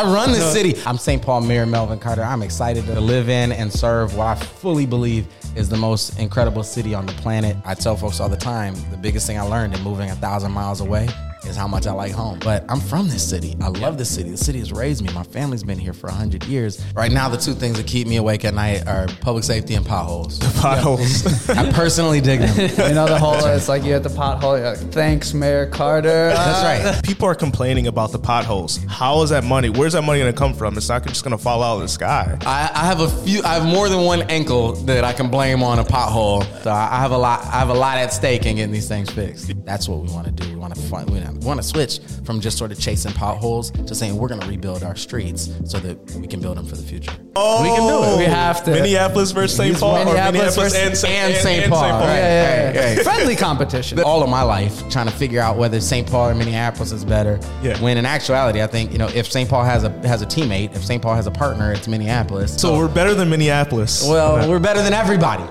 I run this city. I'm St. Paul Mayor Melvin Carter. I'm excited to live in and serve what I fully believe is the most incredible city on the planet. I tell folks all the time the biggest thing I learned in moving a thousand miles away is how much I like home. But I'm from this city. I love this city. The city has raised me. My family's been here for 100 years. Right now, the two things that keep me awake at night are public safety and potholes. The potholes. I personally dig them. You know the whole it's like you hit the pothole. You're like, Thanks, Mayor Carter. That's right. People are complaining about the potholes. How is that money? Where's that money going to come from? It's not just going to fall out of the sky. I, I have a few. I have more than one ankle that I can blame on a pothole. So I I have a lot. I have a lot at stake in getting these things fixed. That's what we want to do. We want to find. We want to switch from just sort of chasing potholes to saying we're going to rebuild our streets so that we can build them for the future. Oh, We can do it. We have to. Minneapolis versus St. Paul, or Minneapolis Minneapolis versus- and, and St. Paul, right. Yeah, yeah, yeah. Right, right. Friendly competition. all of my life trying to figure out whether St. Paul or Minneapolis is better. Yeah. When in actuality, I think you know if St. Paul has a has a teammate, if St. Paul has a partner, it's Minneapolis. So we're better than Minneapolis. well, we're better than everybody.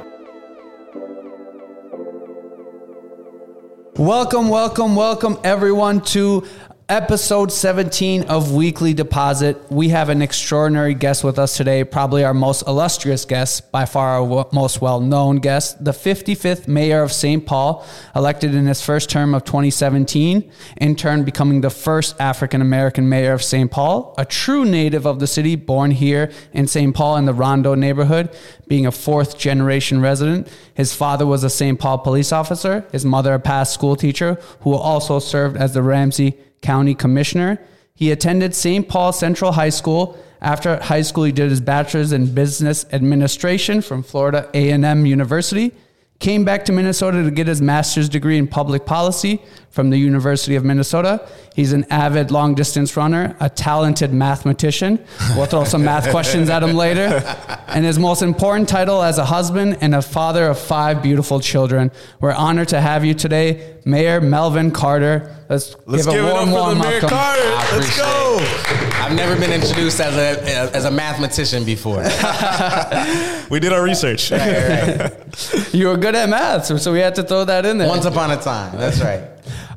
Welcome, welcome, welcome everyone to episode 17 of Weekly Deposit. We have an extraordinary guest with us today, probably our most illustrious guest, by far our w- most well known guest, the 55th mayor of St. Paul, elected in his first term of 2017, in turn becoming the first African American mayor of St. Paul, a true native of the city, born here in St. Paul in the Rondo neighborhood, being a fourth generation resident. His father was a St. Paul police officer, his mother a past school teacher who also served as the Ramsey County Commissioner. He attended St. Paul Central High School. After high school, he did his bachelor's in business administration from Florida A&M University. Came back to Minnesota to get his master's degree in public policy from the University of Minnesota. He's an avid long distance runner, a talented mathematician. We'll throw some math questions at him later. And his most important title as a husband and a father of five beautiful children. We're honored to have you today, Mayor Melvin Carter. Let's, Let's give, give, a it up warm, for warm the Mayor welcome. Carter. Let's go. Appreciate I've never been introduced as a as a mathematician before. We did our research. You were good at math, so- so we had to throw that in there. Once upon a time. That's right.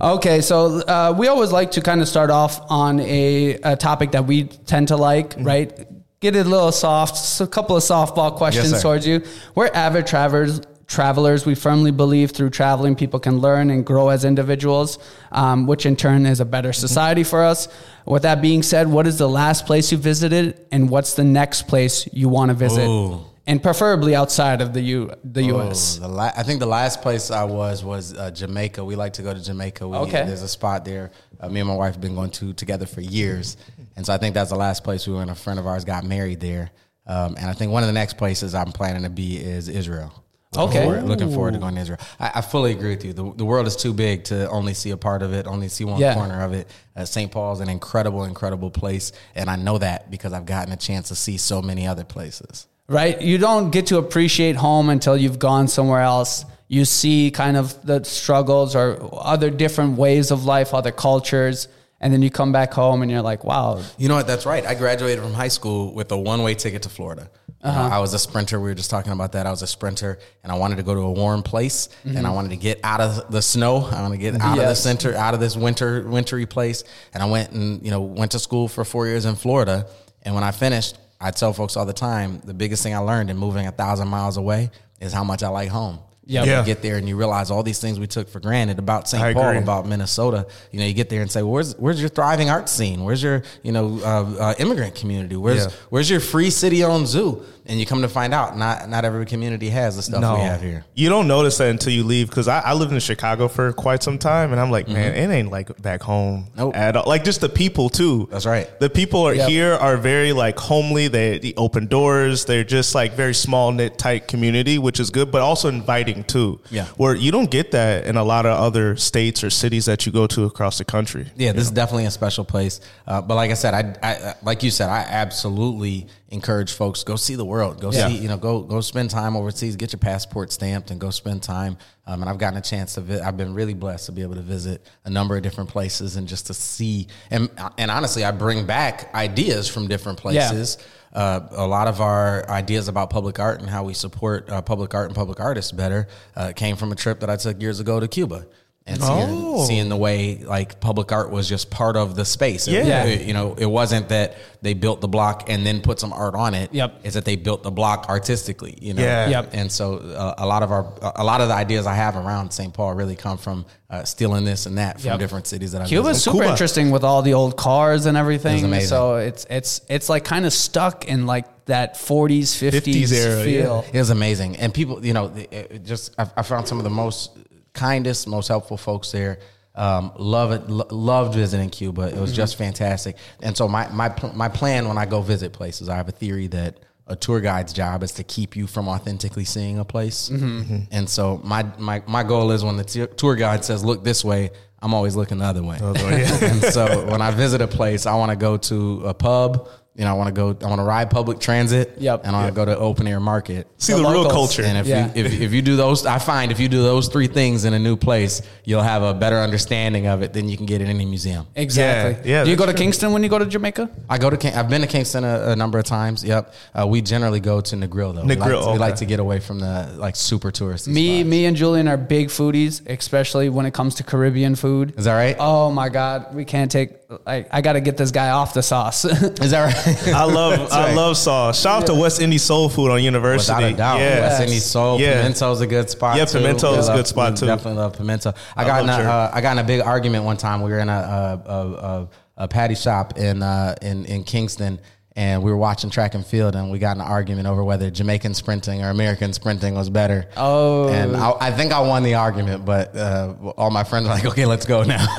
Okay, so uh, we always like to kind of start off on a, a topic that we tend to like, Mm-hmm. right? Get it a little soft, so a couple of softball questions sir. towards you. We're avid travelers. Travelers, we firmly believe through traveling, people can learn and grow as individuals, um, which in turn is a better Mm-hmm. society for us. With that being said, what is the last place you visited, and what's the next place you want to visit, Ooh. and preferably outside of the U the U.S. the la- I think the last place I was was uh, Jamaica. We like to go to Jamaica. We, Okay. There's a spot there. Uh, me and my wife have been going to together for years, and so I think that's the last place we went. A friend of ours got married there, um, and I think one of the next places I'm planning to be is Israel. Looking Okay. forward- looking forward to going to Israel. I, I fully agree with you. The, the world is too big to only see a part of it, only see one Yeah. corner of it. Uh, St. Paul's an incredible, incredible place, and I know that because I've gotten a chance to see so many other places. right? You don't get to appreciate home until you've gone somewhere else. You see kind of the struggles or other different ways of life, other cultures, and then you come back home and you're like, wow, You know what? That's right. I graduated from high school with a one way ticket to Florida. Uh, I was a sprinter. We were just talking about that. I was a sprinter, and I wanted to go to a warm place, and I wanted to get out of the snow. I want to get out of the center, out of this winter, wintry place. And I went and you know went to school for four years in Florida. And when I finished, I tell folks all the time the biggest thing I learned in moving a thousand miles away is how much I like home. Yep. You Yeah. get there and you realize all these things we took for granted about St. Paul, about Minnesota. You know, you get there and say, well, "Where's where's your thriving art scene? Where's your you know uh, uh, immigrant community? Where's Yeah. where's your free city-owned zoo?" And you come to find out, not not every community has the stuff we have here. You don't notice that until you leave. Because I, I lived in Chicago for quite some time, and I'm like, man, it ain't like back home Mm-hmm. Nope. at all. Like just the people too. That's right. The people are Yep. here are very like homely. They, they open doors. They're just like very small knit tight community, which is good, but also inviting too. Yeah. Where you don't get that in a lot of other states or cities that you go to across the country. Yeah, this is definitely a special place. Uh, but like I said, I, I like you said, I absolutely encourage folks go see the world. Go Yeah. see, you know, go go spend time overseas. Get your passport stamped and go spend time. Um, and I've gotten a chance to. Vi- I've been really blessed to be able to visit a number of different places and just to see. And and honestly, I bring back ideas from different places. Uh, a lot of our ideas about public art and how we support uh, public art and public artists better uh, came from a trip that I took years ago to Cuba. And seeing, Oh. seeing the way like public art was just part of the space. It- Yeah. it- you know, it wasn't that they built the block and then put some art on it. Yep. It's that they built the block artistically, you know? Yeah. Yep. And so uh, a lot of our, a lot of the ideas I have around St. Paul really come from uh, stealing this and that from Yep. different cities that I've been to. Cuba's visited. super Cuba. interesting with all the old cars and everything. amazing. So it's it's it's like kind of stuck in like that 40s, 50s, 50s era, feel. It was amazing, and people, you know, it- it just I, I found some of the most kindest, most helpful folks there. Um, love it, lo- loved visiting Cuba. It was Mm-hmm. just fantastic. And so my my pl- my plan when I go visit places, I have a theory that a tour guide's job is to keep you from authentically seeing a place. Mm-hmm. And so my my my goal is when the t- tour guide says look this way, I'm always looking the other way. and so when I visit a place, I want to go to a pub. You know, I want to go. I want to ride public transit. Yep. And I want to go to open air market. See The the, real culture. And if Yeah. you if, if you do those, I find if you do those three things in a new place, you'll have a better understanding of it than you can get in any museum. Exactly. Yeah, yeah, Do you go to true. Kingston when you go to Jamaica? I go to. I've been to Kingston a, a number of times. Yep. Uh, we generally go to Negril though. we, like Negril, to, we like to get away from the like super touristy. Me, spots. me, and Julian are big foodies, especially when it comes to Caribbean food. Is that right? Oh my God, we can't take. I, I got to get this guy off the sauce. Is that right? I love I right. love sauce. Shout out to West Indies Soul Food on University. Without a doubt. Yeah. West Indies Soul. Yeah. Pimento's a good spot. Yeah, too. Pimento is a good spot, we too. Definitely love pimento. I, I got in a, uh, I got in a big argument one time. We were in a a, a, a, a patty shop in uh, in in Kingston. And we were watching track and field, and we got in an argument over whether Jamaican sprinting or American sprinting was better. Oh. and I, I think I won the argument, but uh, all my friends were like, "Okay, let's go now."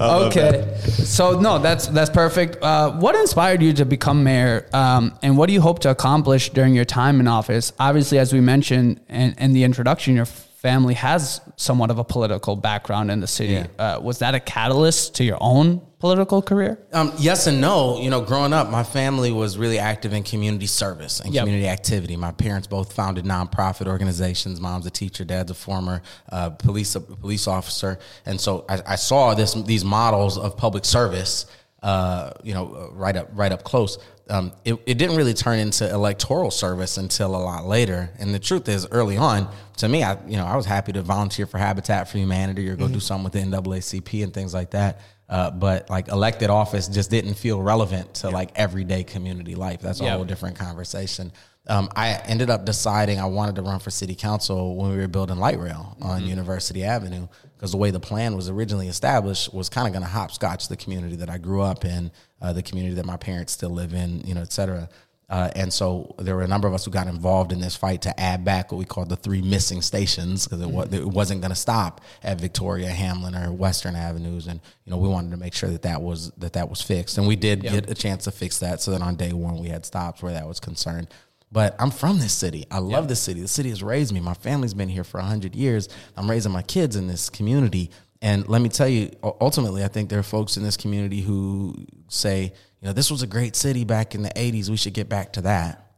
okay, so no, that's that's perfect. Uh, what inspired you to become mayor, um, and what do you hope to accomplish during your time in office? Obviously, as we mentioned in, in the introduction, your family has somewhat of a political background in the city. Yeah. Uh, was that a catalyst to your own political career? Um, yes and no. You know, growing up, my family was really active in community service and Yep. community activity. My parents both founded nonprofit organizations. Mom's a teacher, dad's a former uh, police police officer, and so I, I saw this these models of public service. Uh, you know, uh, right up right up close. Um, it, it didn't really turn into electoral service until a lot later. And the truth is, early on, to me, I you know I was happy to volunteer for Habitat for Humanity or go do something with the NAACP and things like that. Uh, but like elected office just didn't feel relevant to like everyday community life. That's a Yeah. whole different conversation. Um, I ended up deciding I wanted to run for city council when we were building light rail on University Avenue because the way the plan was originally established was kind of going to hopscotch the community that I grew up in, uh, the community that my parents still live in, you know, et cetera. Uh, and so there were a number of us who got involved in this fight to add back what we called the three missing stations because it, wa- it wasn't going to stop at Victoria, Hamline, or Western Avenues. And you know we wanted to make sure that that was that that was fixed, and we did get a chance to fix that. So that on day one we had stops where that was concerned. But I'm from this city. I love this city. The city has raised me. My family's been here for hundred years. I'm raising my kids in this community. And let me tell you, ultimately, I think there are folks in this community who say, you know, this was a great city back in the 80s. We should get back to that,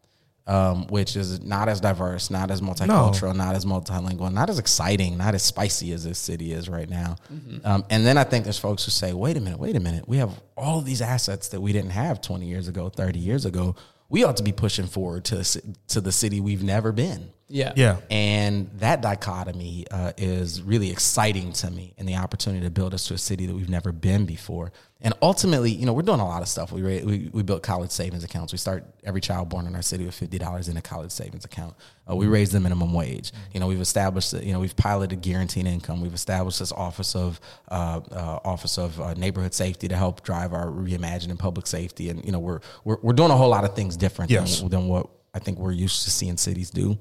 um, which is not as diverse, not as multicultural, not as multilingual, not as exciting, not as spicy as this city is right now. Um, and then I think there's folks who say, wait a minute, wait a minute. We have all these assets that we didn't have 20 years ago, 30 years ago. We ought to be pushing forward to, to the city we've never been. Yeah. Yeah. And that dichotomy uh, is really exciting to me and the opportunity to build us to a city that we've never been before. And ultimately, you know, we're doing a lot of stuff. We, we, we built college savings accounts. We start every child born in our city with $50 in a college savings account. Uh, we raise the minimum wage. You know, we've established, you know, we've piloted guaranteed income. We've established this office of, uh, uh, office of uh, neighborhood safety to help drive our reimagining public safety. And, you know, we're, we're, we're doing a whole lot of things different Yes. than, than what I think we're used to seeing cities do.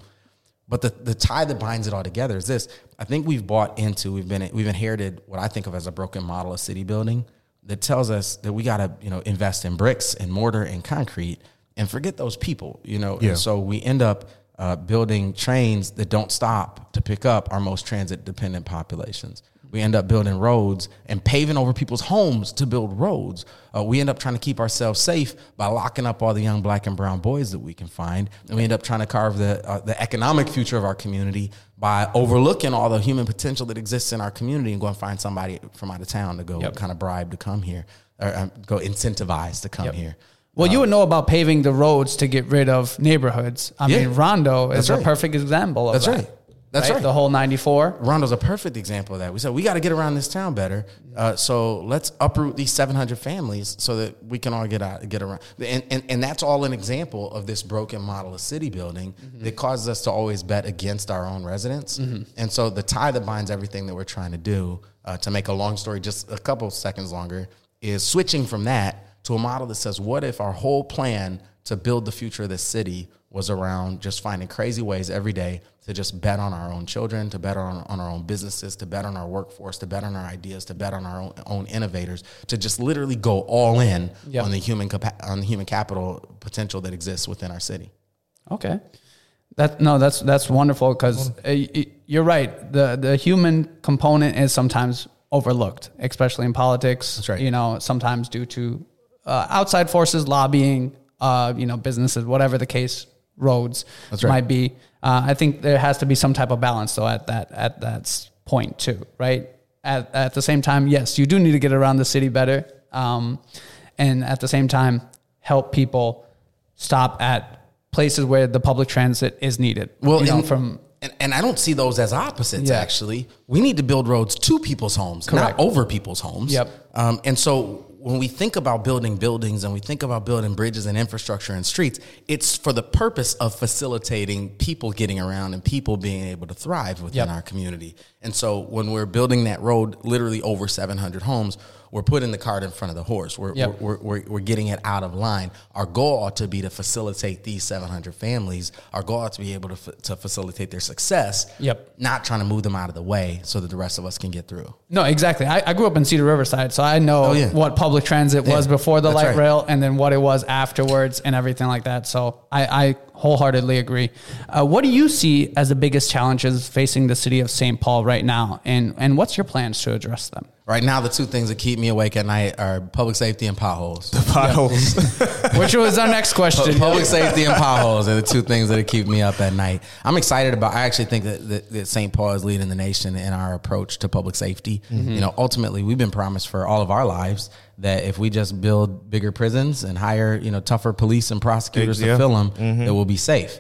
But the, the tie that binds it all together is this. I think we've bought into, we've been we've inherited what I think of as a broken model of city building that tells us that we gotta, you know, invest in bricks and mortar and concrete and forget those people, you know. Yeah. And so we end up uh, building trains that don't stop to pick up our most transit dependent populations. We end up building roads and paving over people's homes to build roads. Uh, we end up trying to keep ourselves safe by locking up all the young black and brown boys that we can find. And we end up trying to carve the, uh, the economic future of our community by overlooking all the human potential that exists in our community and go and find somebody from out of town to go Yep. kind of bribe to come here or um, go incentivize to come Yep. here. Well, you would know about paving the roads to get rid of neighborhoods. I Yeah. mean, Rondo is That's a perfect example of That's that. right. That's right. The whole 94. Rondo's a perfect example of that. We said we got to get around this town better, uh, so let's uproot these 700 families so that we can all get out, get around. And, and and that's all an example of this broken model of city building that causes us to always bet against our own residents. And so the tie that binds everything that we're trying to do, uh, to make a long story just a couple seconds longer, is switching from that to a model that says, what if our whole plan to build the future of this city was around just finding crazy ways every day to just bet on our own children, to bet on, on our own businesses, to bet on our workforce, to bet on our ideas, to bet on our own, own innovators, to just literally go all in Yep. on the human capa- on the human capital potential that exists within our city. Okay. That no, that's that's wonderful because you're right. the The human component is sometimes overlooked, especially in politics. That's right. You know, sometimes due to uh, outside forces, lobbying, uh, you know, businesses, whatever the case, roads That's right. might be. Uh, I think there has to be some type of balance though at that at that point too, right? At at the same time, yes, you do need to get around the city better, um, and at the same time, help people stop at places where the public transit is needed. Well, you know, and, from and, and I don't see those as opposites. Yeah. Actually, we need to build roads to people's homes, Correct. not over people's homes. Yep. Um, and so when we think about building buildings and we think about building bridges and infrastructure and streets, it's for the purpose of facilitating people getting around and people being able to thrive within Yep. our community. And so when we're building that road, literally over 700 homes, we're putting the cart in front of the horse. We're, Yep. we're, we're, we're getting it out of line. Our goal ought to be to facilitate these 700 families. Our goal ought to be able to, fa- to facilitate their success. Yep. Not trying to move them out of the way so that the rest of us can get through. no, exactly. I, I grew up in Cedar Riverside, so I know Oh, yeah. what public transit was before the that's light right. rail, and then what it was afterwards, and everything like that. So I, I wholeheartedly agree. Uh, what do you see as the biggest challenges facing the city of St. Paul right now, and and what's your plans to address them? Right now, the two things that keep me awake at night are public safety and potholes. The potholes. Which was our next question. Public safety and potholes are the two things that keep me up at night. I'm excited about. I actually think that, that, that St. Paul is leading the nation in our approach to public safety. You know, ultimately, we've been promised for all of our lives that if we just build bigger prisons and hire you know tougher police and prosecutors Yeah. to fill them, that we'll be safe.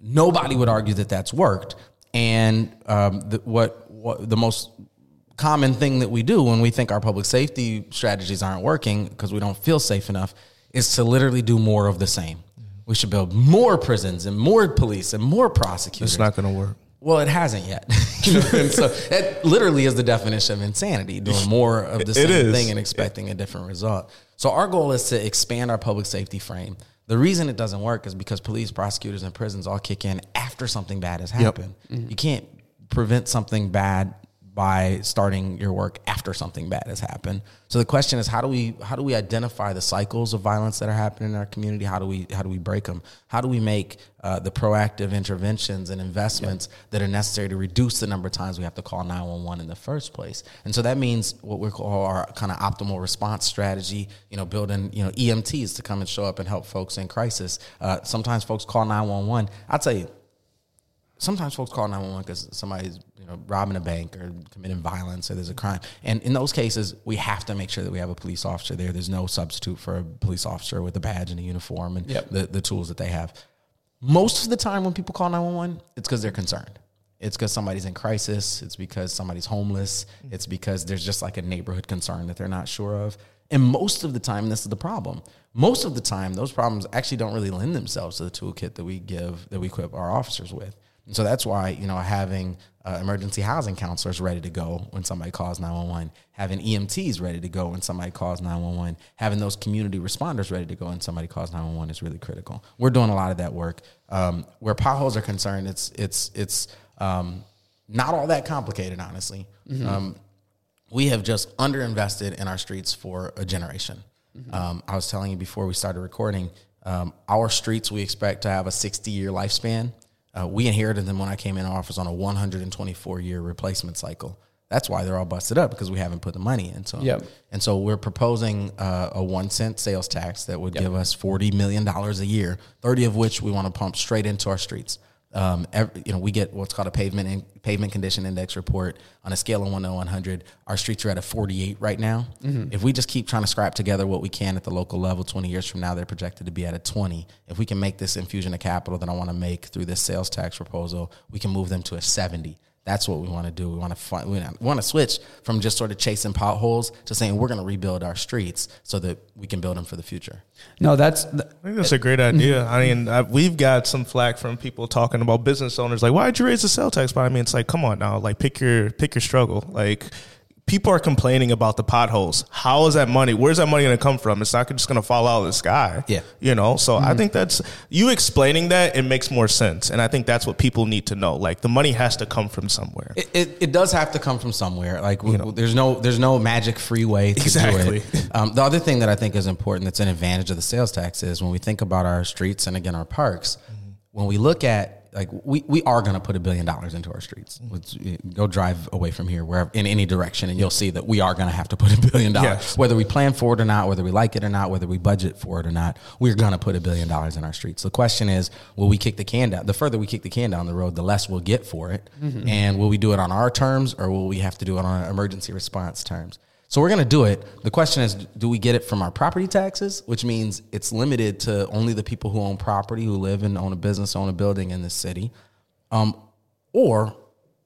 Nobody would argue that that's worked. And um, the, what what the most common thing that we do when we think our public safety strategies aren't working because we don't feel safe enough is to literally do more of the same. We should build more prisons and more police and more prosecutors. it's not going to work. Well, it hasn't yet. You know, and so that literally is the definition of insanity, doing more of the same thing and expecting a different result. So our goal is to expand our public safety frame. The reason it doesn't work is because police, prosecutors, and prisons all kick in after something bad has happened. You can't prevent something bad by starting your work after something bad has happened. So the question is how do we how do we identify the cycles of violence that are happening in our community? How do we how do we break them? How do we make uh, the proactive interventions and investments that are necessary to reduce the number of times we have to call 911 in the first place? And so that means what we call our kind of optimal response strategy, you know, building, you know, EMTs to come and show up and help folks in crisis. Uh, sometimes folks call 911. I'll tell you, sometimes folks call 911 because somebody's you know robbing a bank or committing violence or there's a crime. And in those cases we have to make sure that we have a police officer there. There's no substitute for a police officer with a badge and a uniform and Yep. the, the tools that they have. Most of the time when people call 911 it's because they're concerned. It's because somebody's in crisis. It's because somebody's homeless. Mm-hmm. It's because there's just like a neighborhood concern that they're not sure of. And most of the time this is the problem. Most of the time those problems actually don't really lend themselves to the toolkit that we give that we equip our officers with and so that's why, you know, having uh, emergency housing counselors ready to go when somebody calls 911, having EMTs ready to go when somebody calls 911, having those community responders ready to go when somebody calls 911 is really critical. We're doing a lot of that work. Um, where potholes are concerned, it's, it's, it's um, not all that complicated, honestly. Um, we have just underinvested in our streets for a generation. Um, I was telling you before we started recording, um, our streets we expect to have a 60 year lifespan. Uh, we inherited them when I came in office on a 124 year replacement cycle. That's why they're all busted up because we haven't put the money into them. Yep. And so we're proposing uh, a one cent sales tax that would give us $40 million a year, 30 of which we want to pump straight into our streets. Um, every, you know, we get what's called a pavement in, pavement condition index report on a scale of one to 100. Our streets are at a 48 right now. If we just keep trying to scrap together what we can at the local level, 20 years from now, they're projected to be at a 20. If we can make this infusion of capital that I want to make through this sales tax proposal, we can move them to a 70. That's what we want to do. We want to find, we want to switch from just sort of chasing potholes to saying we're going to rebuild our streets so that we can build them for the future. No, that's I think that's a great idea. I mean, I, we've got some flack from people talking about business owners, like, "Why'd you raise the sale tax?" But I mean, it's like, come on now, like, pick your pick your struggle. Like, people are complaining about the potholes. How is that money? Where's that money going to come from? It's not just going to fall out of the sky. Yeah. you know. So I think that's you explaining that. It makes more sense, and I think that's what people need to know. Like, the money has to come from somewhere. It, it, it does have to come from somewhere. Like you know. there's no there's no magic free way to Exactly. do it. Um, the other thing that I think is important that's an advantage of the sales tax is when we think about our streets and again our parks, when we look at like we, we are going to put a billion dollars into our streets. Let's, uh, go drive away from here, wherever in any direction, and you'll see that we are going to have to put a billion dollars. Yes. Whether we plan for it or not, whether we like it or not, whether we budget for it or not, we're going to put a billion dollars in our streets. The question is, will we kick the can down? The further we kick the can down the road, the less we'll get for it. And will we do it on our terms or will we have to do it on emergency response terms? So we're going to do it. The question is, do we get it from our property taxes, which means it's limited to only the people who own property, who live and own a business, own a building in this city, um, or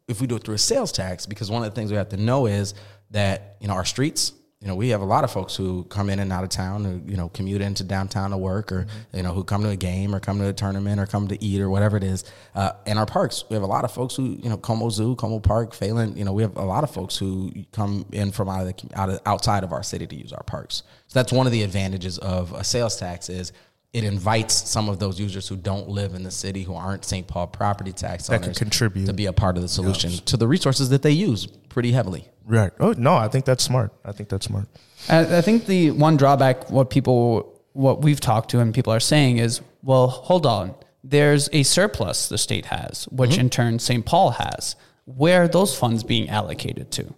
if we do it through a sales tax, because one of the things we have to know is that you know our streets. You know, we have a lot of folks who come in and out of town, who you know commute into downtown to work, or you know who come to a game, or come to a tournament, or come to eat, or whatever it is. Uh, in our parks, we have a lot of folks who you know Como Zoo, Como Park, Phalen. You know, we have a lot of folks who come in from out of the out of outside of our city to use our parks. So that's one of the advantages of a sales tax is it invites some of those users who don't live in the city, who aren't St. Paul property tax That can contribute. to be a part of the solution to the resources that they use pretty heavily. Right. Oh no, I think that's smart. I think that's smart. I I think the one drawback, what people, what we've talked to and people are saying is, well, hold on. There's a surplus the state has, which in turn St. Paul has. Where are those funds being allocated to?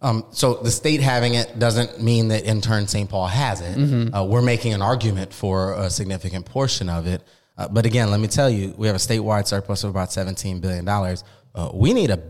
Um, so the state having it doesn't mean that in turn St. Paul has it. Mm-hmm. Uh, we're making an argument for a significant portion of it. Uh, but again, let me tell you, we have a statewide surplus of about $17 billion. Uh, we need a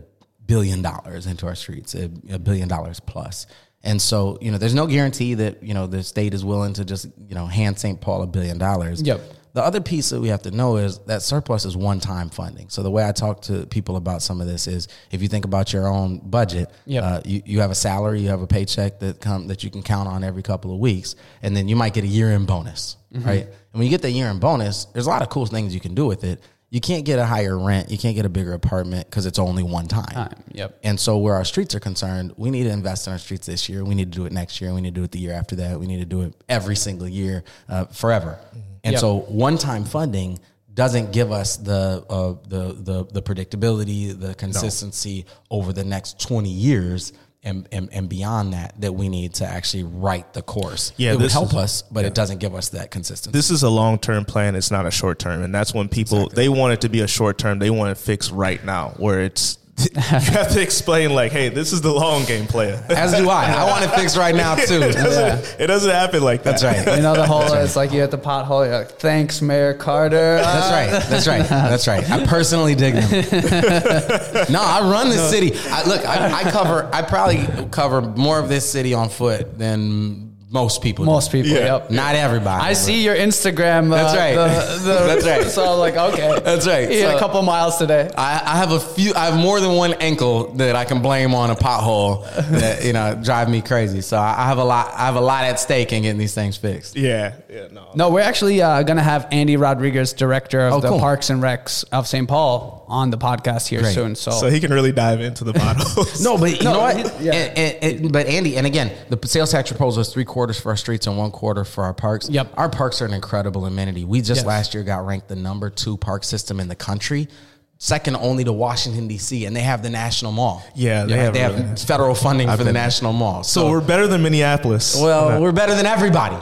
billion dollars into our streets, a, a billion dollars plus. And so, you know, there's no guarantee that, you know, the state is willing to just, you know, hand St. Paul a billion dollars. Yep. The other piece that we have to know is that surplus is one time funding. So the way I talk to people about some of this is if you think about your own budget, Yep. uh, you, you have a salary, you have a paycheck that come that you can count on every couple of weeks, and then you might get a year end bonus, right? And when you get that year end bonus, there's a lot of cool things you can do with it. You can't get a higher rent, you can't get a bigger apartment because it's only one time. Time, yep. And so, where our streets are concerned, we need to invest in our streets this year. We need to do it next year. We need to do it the year after that. We need to do it every single year, uh, forever. And Yep. so, one-time funding doesn't give us the uh, the the the predictability, the consistency over the next twenty years. And, and, and beyond that, that we need to actually write the course. Yeah, it would help is- us, but it doesn't give us that consistency. This is a long term plan. It's not a short term, and that's when people they want it to be a short term. They want it fixed right now, where it's you have to explain like, hey, this is the long game player. As do I. I want it fixed right now too. it, doesn't, it doesn't happen like that. That's right. You know, the whole, it's like you hit the pothole, you're like, thanks, Mayor Carter. That's right. That's right. That's right. I personally dig them. no, I run this city. I, look, I, I cover. I probably cover more of this city on foot than most people. do. Most people, Yeah. yep. Not everybody. I see your Instagram. Uh, That's right. The, the, That's right. So I'm like, okay. That's right. You So- a couple miles today. I, I have a few. I have more than one ankle that I can blame on a pothole that you know drive me crazy. So I I have a lot. I have a lot at stake in getting these things fixed. Yeah, yeah, no. No, we're actually uh, going to have Andy Rodriguez, director of Oh, the cool. Parks and Recs of St. Paul, on the podcast here Great. soon. So, So he can really dive into the bottles. No, but you No, know what? he- yeah. And- and- and- but Andy, and again, the sales tax proposal is three quarters for our streets and one quarter for our parks. Yep. Our parks are an incredible amenity. We just Yes. last year got ranked the number two park system in the country. Second only to Washington D.C. and they have the National Mall. Yeah, they Right? have they really- have federal funding for the National Mall. so we're better than Minneapolis. well, we're better than everybody.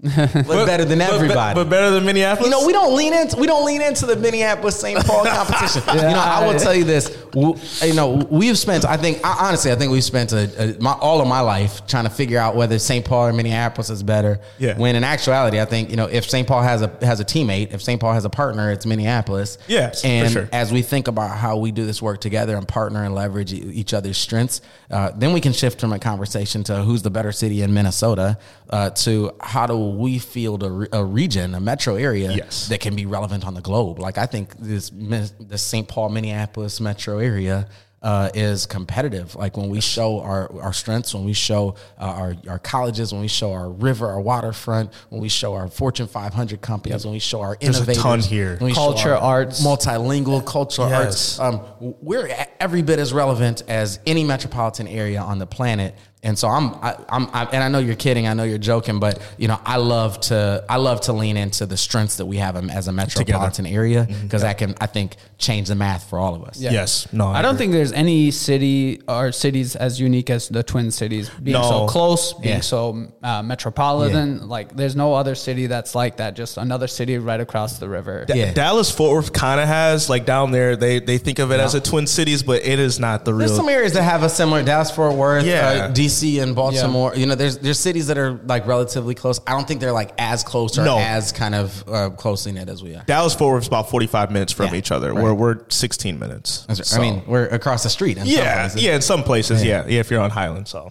But better than everybody. but, better than Minneapolis. You know, we don't lean into we don't lean into the Minneapolis St. Paul competition. you know, I will tell you this. You know, we've spent. I think I- honestly, I think we've spent a, a, my, all of my life trying to figure out whether St. Paul or Minneapolis is better. Yeah. When in actuality, I think you know if St. Paul has a has a teammate, if St. Paul has a partner, it's Minneapolis. Yes, And sure. as we think about how we do this work together and partner and leverage each other's strengths, uh, then we can shift from a conversation to who's the better city in Minnesota uh, to how do we field a, re- a region, a metro area Yes. that can be relevant on the globe. Like I think this the St. Paul, Minneapolis metro area. Uh, is competitive. Like when we show our, our strengths, when we show uh, our, our colleges, when we show our river, our waterfront, when we show our Fortune 500 companies, when we show our a innovators, ton here. when we show Culture, our arts. multilingual cultural Yes. arts. Um, we're every bit as relevant as any metropolitan area on the planet. And so I'm, I, I'm, I, and I know you're kidding, I know you're joking, but you know, I love to, I love to lean into the strengths that we have as a metropolitan area because that can, I think, change the math for all of us. Yeah. Yes. No. I don't agree. think there's any city or cities as unique as the Twin Cities, being No. so close, being Yeah. so uh, metropolitan. Like, there's no other city that's like that. Just another city right across the river. Da- Yeah. Dallas Fort Worth kind of has like down there. They they think of it as a Twin Cities, but it is not the real. There's real. some areas that have a similar Dallas Fort Worth, Yeah. uh, DC, and Baltimore. You know, there's there's cities that are like relatively close. I don't think they're like as close or No. as kind of uh, closely knit as we are. Dallas Fort Worth is about 45 minutes from Yeah, each other. right. Where we're 16 minutes. That's right. So- I mean, we're across the street. In yeah, places. yeah. In some places, yeah, yeah. If you're on Highland, so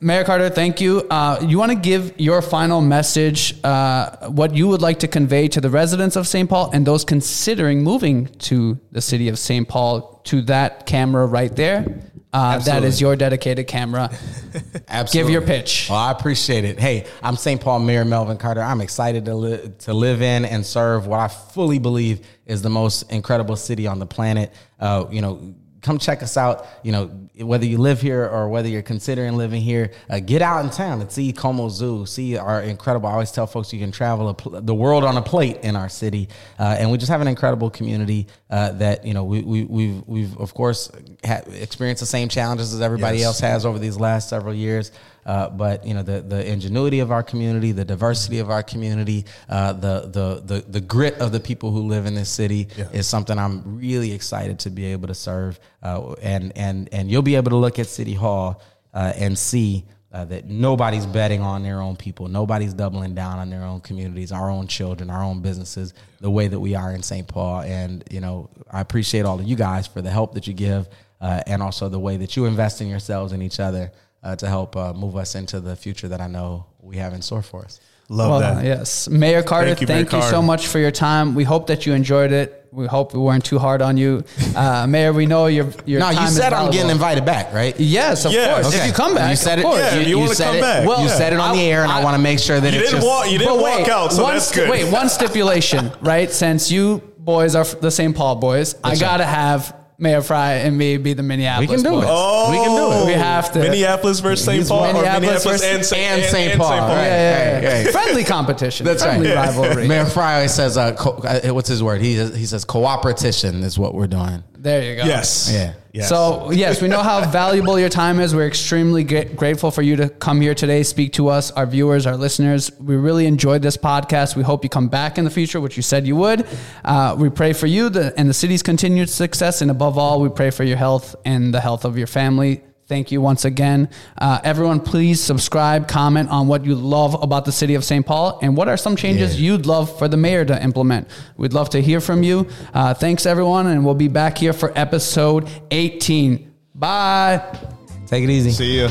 Mayor Carter, thank you. Uh, you want to give your final message, uh, what you would like to convey to the residents of St. Paul and those considering moving to the city of St. Paul to that camera right there. Uh, that is your dedicated camera. Absolutely. Give your pitch. Well, I appreciate it. Hey, I'm St. Paul Mayor Melvin Carter. I'm excited to, li- to live in and serve what I fully believe is the most incredible city on the planet. Uh, you know, come check us out. You know, whether you live here or whether you're considering living here, uh, get out in town and see Como Zoo. See our incredible. I always tell folks you can travel a pl- the world on a plate in our city, uh, and we just have an incredible community uh, that you know we, we we've we've of course ha- experienced the same challenges as everybody Yes. else has over these last several years. Uh, but you know the the ingenuity of our community, the diversity of our community, uh, the, the the the grit of the people who live in this city Yeah. is something I'm really excited to be able to serve. Uh, and and and you'll be able to look at City Hall uh, and see. Uh, that nobody's betting on their own people. Nobody's doubling down on their own communities, our own children, our own businesses, the way that we are in St. Paul. And, you know, I appreciate all of you guys for the help that you give uh, and also the way that you invest in yourselves and each other uh, to help uh, move us into the future that I know we have in store for us. love Well, that. yes. Mayor Carter, Thank thank you, you, so much for your time. We hope that you enjoyed it. We hope we weren't too hard on you. Uh, Mayor, we know your, your no, time you is said I'm getting invited back, right? Yes, of Yeah, course. okay. If you come back, You said it. Yeah, if you wanna said come it. back. Well, you Yeah. said it on the air, and I, I- want to make sure that You it's didn't just. walk. You didn't But walk out, so one that's good. Wait, one stipulation, right? Since you boys are the St. Paul boys, I gotta have Mayor Frey and me be the Minneapolis. We can do boys. it. Oh, We can do it. We have to. Minneapolis versus St. Paul, or Minneapolis Minneapolis versus- and St. and St. Paul, St. right. Yeah, yeah, yeah. Hey, hey. Friendly competition. That's friendly right. rivalry. Mayor Frey always says, uh, co- uh, "What's his word?" He he says, "Cooperation is what we're doing." There you go. Yes. Yeah. Yes. So, yes, we know how valuable your time is. We're extremely gra- grateful for you to come here today, speak to us, our viewers, our listeners. We really enjoyed this podcast. We hope you come back in the future, which you said you would. Uh, we pray for you the, and the city's continued success. And above all, we pray for your health and the health of your family. Thank you once again. Uh, everyone, please subscribe, comment on what you love about the city of St. Paul and what are some changes Yeah. you'd love for the mayor to implement. We'd love to hear from you. Uh, thanks, everyone, and we'll be back here for episode 18. Bye. Take it easy. See ya.